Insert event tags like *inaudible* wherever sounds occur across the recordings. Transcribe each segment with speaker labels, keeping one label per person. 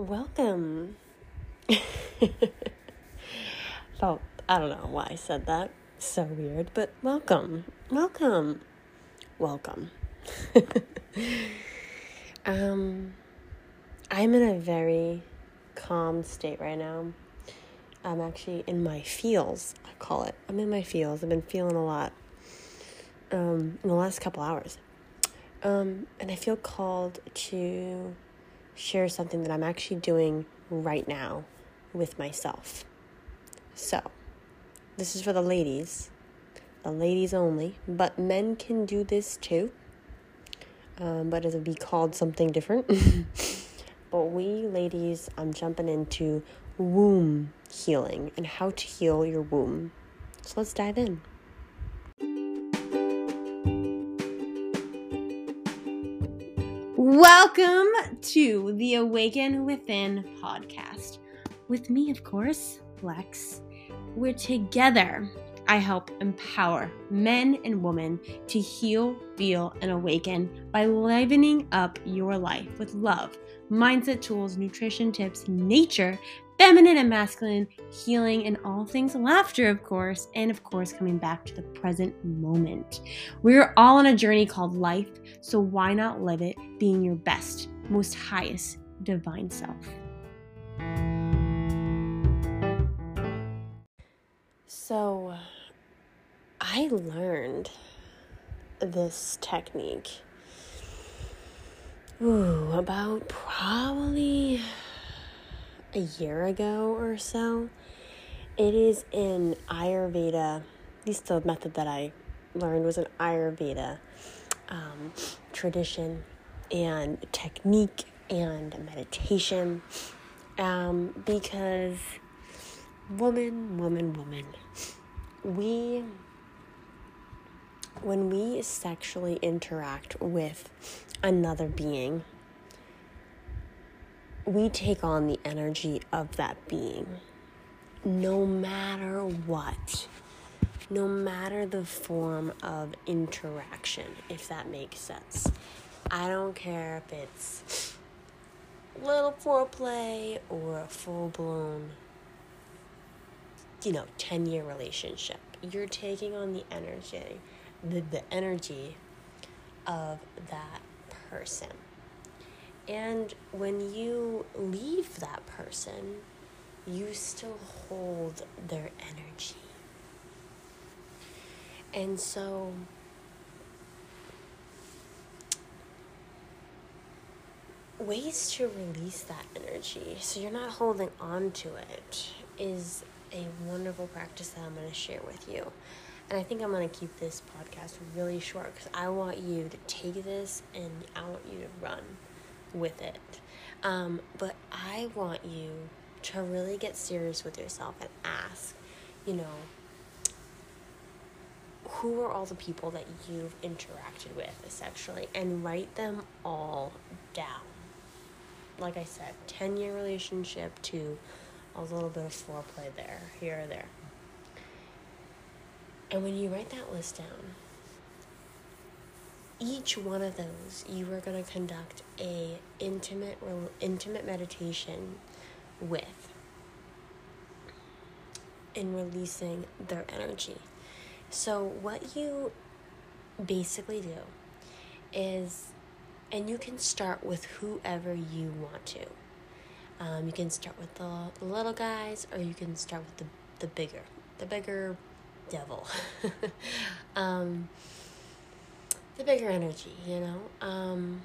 Speaker 1: Welcome. *laughs* Felt, I don't know why I said that. So weird, but welcome. Welcome. Welcome. *laughs* um, I'm in a very calm state right now. I'm actually in my feels, I call it. I'm in my feels. I've been feeling a lot um, in the last couple hours. Um, and I feel called to share something that I'm actually doing right now with myself. So, this is for the ladies, the ladies only, but men can do this too. Um, but it'll be called something different. *laughs* but we ladies, I'm jumping into womb healing and how to heal your womb. So let's dive in. Welcome to the Awaken Within podcast. With me, of course, Lex. We're together. I help empower men and women to heal, feel, and awaken by livening up your life with love, mindset tools, nutrition tips, nature, feminine and masculine, healing, and all things laughter, of course, and of course, coming back to the present moment. We're all on a journey called life, so why not live it being your best, most highest divine self? So, I learned this technique ooh, about probably a year ago or so. It is in Ayurveda. At least the method that I learned was an Ayurveda um, tradition and technique and meditation. Um, because woman, woman, woman, we, when we sexually interact with another being, we take on the energy of that being no matter what, no matter the form of interaction, if that makes sense. I don't care if it's little foreplay or a full blown, you know, 10 year relationship. You're taking on the energy, the, the energy of that person. And when you leave that person, you still hold their energy. And so, ways to release that energy so you're not holding on to it is a wonderful practice that I'm going to share with you. And I think I'm going to keep this podcast really short because I want you to take this and I want you to run with it. Um, but I want you to really get serious with yourself and ask, you know, who are all the people that you've interacted with sexually and write them all down. Like I said, 10 year relationship to a little bit of foreplay there, here or there. And when you write that list down, each one of those you are going to conduct a intimate intimate meditation with in releasing their energy. So what you basically do is and you can start with whoever you want to. Um, you can start with the, the little guys or you can start with the, the bigger the bigger devil. *laughs* Um, the bigger energy, you know? Um,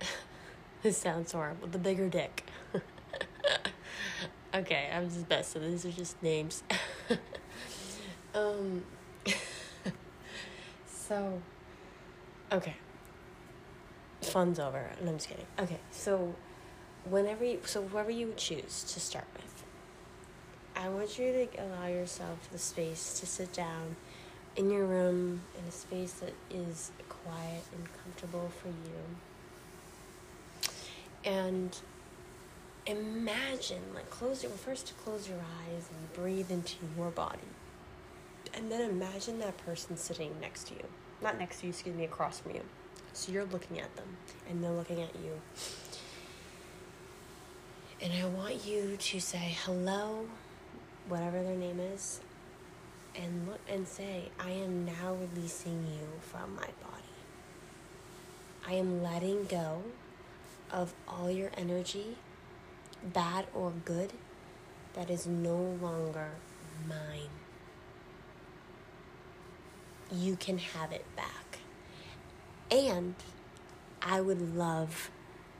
Speaker 1: *laughs* this sounds horrible. The bigger dick. *laughs* okay, I'm just best, so these are just names. *laughs* um, so, okay. Fun's over, and I'm just kidding. Okay, so whenever you, so whoever you choose to start with, I want you to allow yourself the space to sit down in your room in a space that is quiet and comfortable for you. And imagine, like, close your, first close your eyes and breathe into your body. And then imagine that person sitting next to you. Not next to you, excuse me, across from you. So you're looking at them and they're looking at you. And I want you to say hello, whatever their name is, and look and say, I am now releasing you from my body. I am letting go of all your energy, bad or good, that is no longer mine. You can have it back. And I would love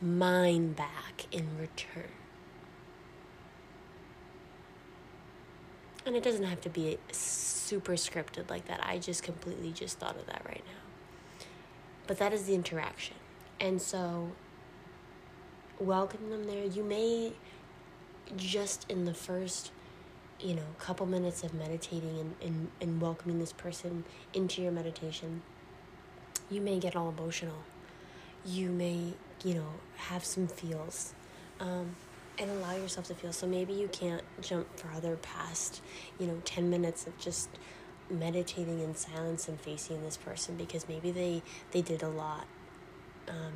Speaker 1: mine back in return. And it doesn't have to be super scripted like that. I just completely just thought of that right now. But that is the interaction. And so welcome them there. You may just in the first, you know, couple minutes of meditating and, and, and welcoming this person into your meditation, you may get all emotional. You may, you know, have some feels. Um, and allow yourself to feel. So maybe you can't jump farther past, you know, 10 minutes of just meditating in silence and facing this person because maybe they they did a lot um,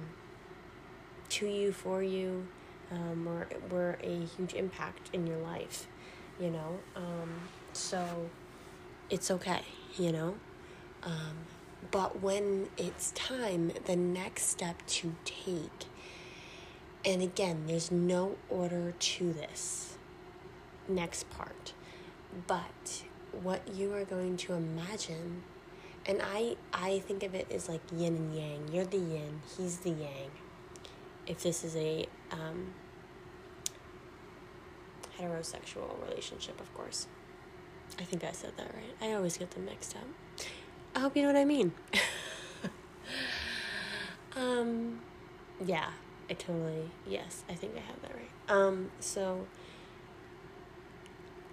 Speaker 1: to you for you um, or were a huge impact in your life you know um, so it's okay you know um, but when it's time the next step to take and again, there's no order to this next part. But what you are going to imagine and I I think of it as like yin and yang. You're the yin, he's the yang. If this is a um, heterosexual relationship, of course. I think I said that right. I always get them mixed up. I hope you know what I mean. *laughs* um, yeah, I totally yes, I think I have that right. Um, so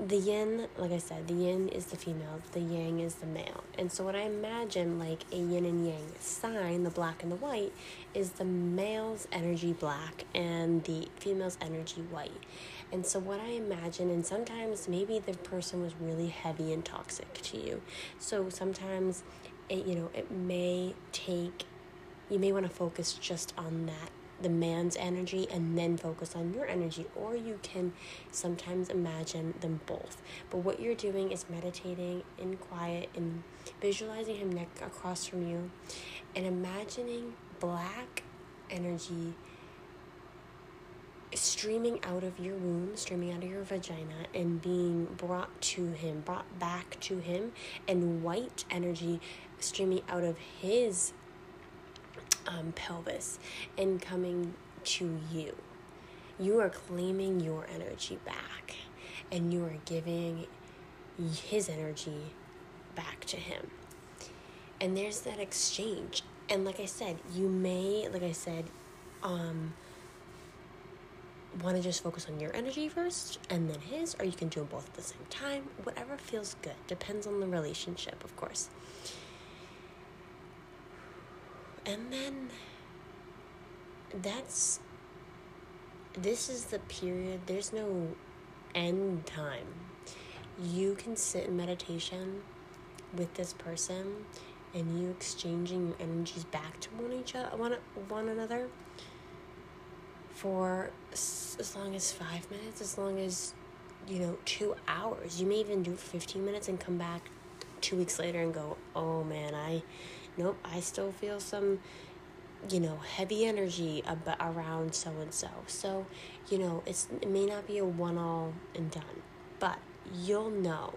Speaker 1: the yin, like I said, the yin is the female, the yang is the male. And so what I imagine like a yin and yang sign, the black and the white, is the male's energy black and the female's energy white. And so what I imagine and sometimes maybe the person was really heavy and toxic to you. So sometimes it you know, it may take you may want to focus just on that the man's energy and then focus on your energy, or you can sometimes imagine them both. But what you're doing is meditating in quiet and visualizing him neck across from you and imagining black energy streaming out of your womb, streaming out of your vagina, and being brought to him, brought back to him, and white energy streaming out of his um, pelvis and coming to you. You are claiming your energy back and you are giving his energy back to him. And there's that exchange. And like I said, you may, like I said, um, want to just focus on your energy first and then his, or you can do them both at the same time. Whatever feels good. Depends on the relationship, of course. And then that's this is the period, there's no end time. You can sit in meditation with this person and you exchanging energies back to one each other, one, one another for as long as five minutes, as long as you know two hours. You may even do fifteen minutes and come back two weeks later and go, "Oh man, I nope, I still feel some, you know, heavy energy ab- around so and so. So, you know, it's it may not be a one all and done, but you'll know.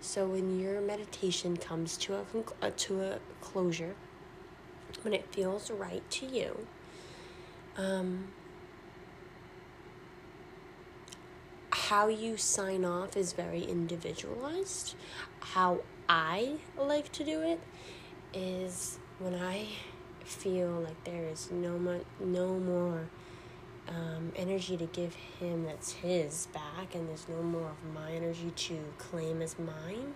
Speaker 1: So when your meditation comes to a uh, to a closure, when it feels right to you, um, how you sign off is very individualized. How I like to do it is when I feel like there is no more, no more um, energy to give him that's his back, and there's no more of my energy to claim as mine.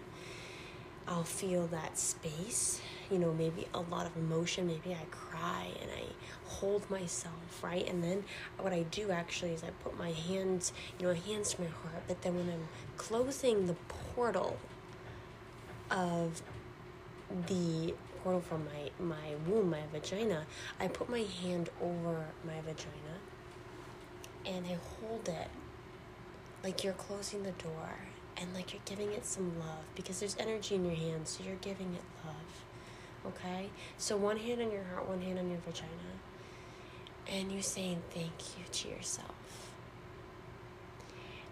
Speaker 1: I'll feel that space, you know, maybe a lot of emotion. Maybe I cry and I hold myself, right? And then what I do actually is I put my hands, you know, hands to my heart. But then when I'm closing the portal of the portal from my, my womb, my vagina, I put my hand over my vagina and I hold it like you're closing the door and like you're giving it some love because there's energy in your hands, so you're giving it love. Okay? So one hand on your heart, one hand on your vagina. And you're saying thank you to yourself.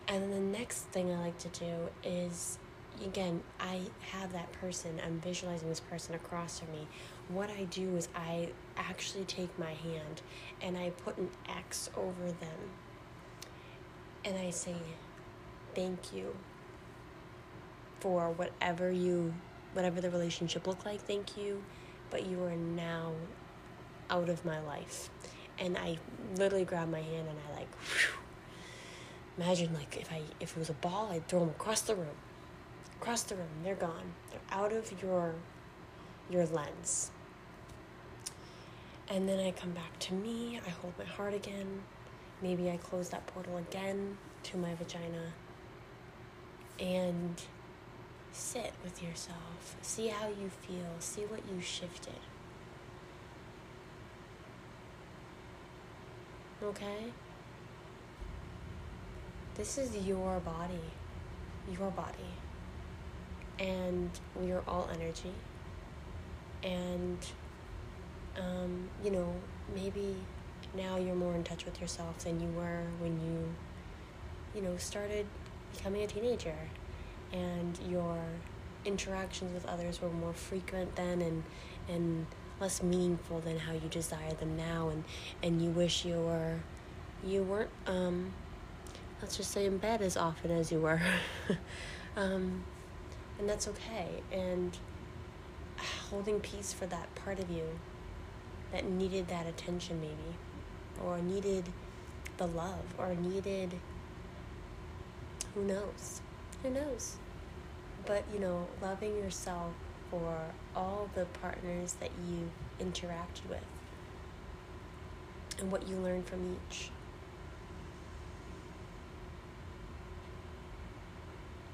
Speaker 1: And the next thing I like to do is again, I have that person, I'm visualizing this person across from me. What I do is I actually take my hand and I put an X over them. And I say, thank you for whatever you whatever the relationship looked like thank you but you are now out of my life and i literally grab my hand and i like whew, imagine like if i if it was a ball i'd throw them across the room across the room they're gone they're out of your your lens and then i come back to me i hold my heart again maybe i close that portal again to my vagina and sit with yourself. See how you feel. See what you shifted. Okay? This is your body. Your body. And we are all energy. And, um, you know, maybe now you're more in touch with yourself than you were when you, you know, started becoming a teenager. And your interactions with others were more frequent then and and less meaningful than how you desire them now. And and you wish you were you weren't um let's just say in bed as often as you were. *laughs* Um and that's okay and holding peace for that part of you that needed that attention maybe or needed the love or needed who knows who knows? But, you know, loving yourself for all the partners that you interacted with and what you learned from each.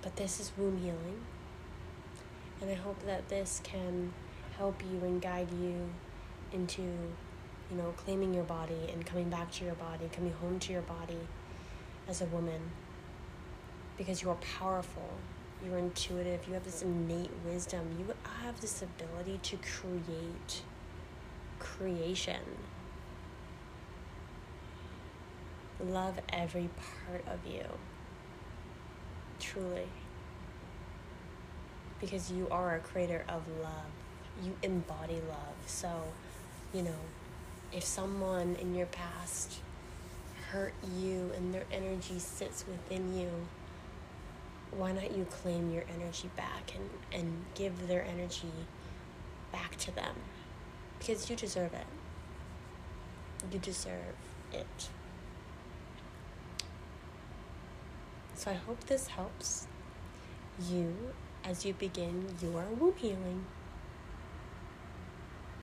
Speaker 1: But this is womb healing. And I hope that this can help you and guide you into, you know, claiming your body and coming back to your body, coming home to your body as a woman because you are powerful, you're intuitive, you have this innate wisdom, you have this ability to create creation. Love every part of you, truly. Because you are a creator of love, you embody love. So, you know, if someone in your past hurt you and their energy sits within you, why not you claim your energy back and, and give their energy back to them? Because you deserve it. You deserve it. So I hope this helps you as you begin your womb healing.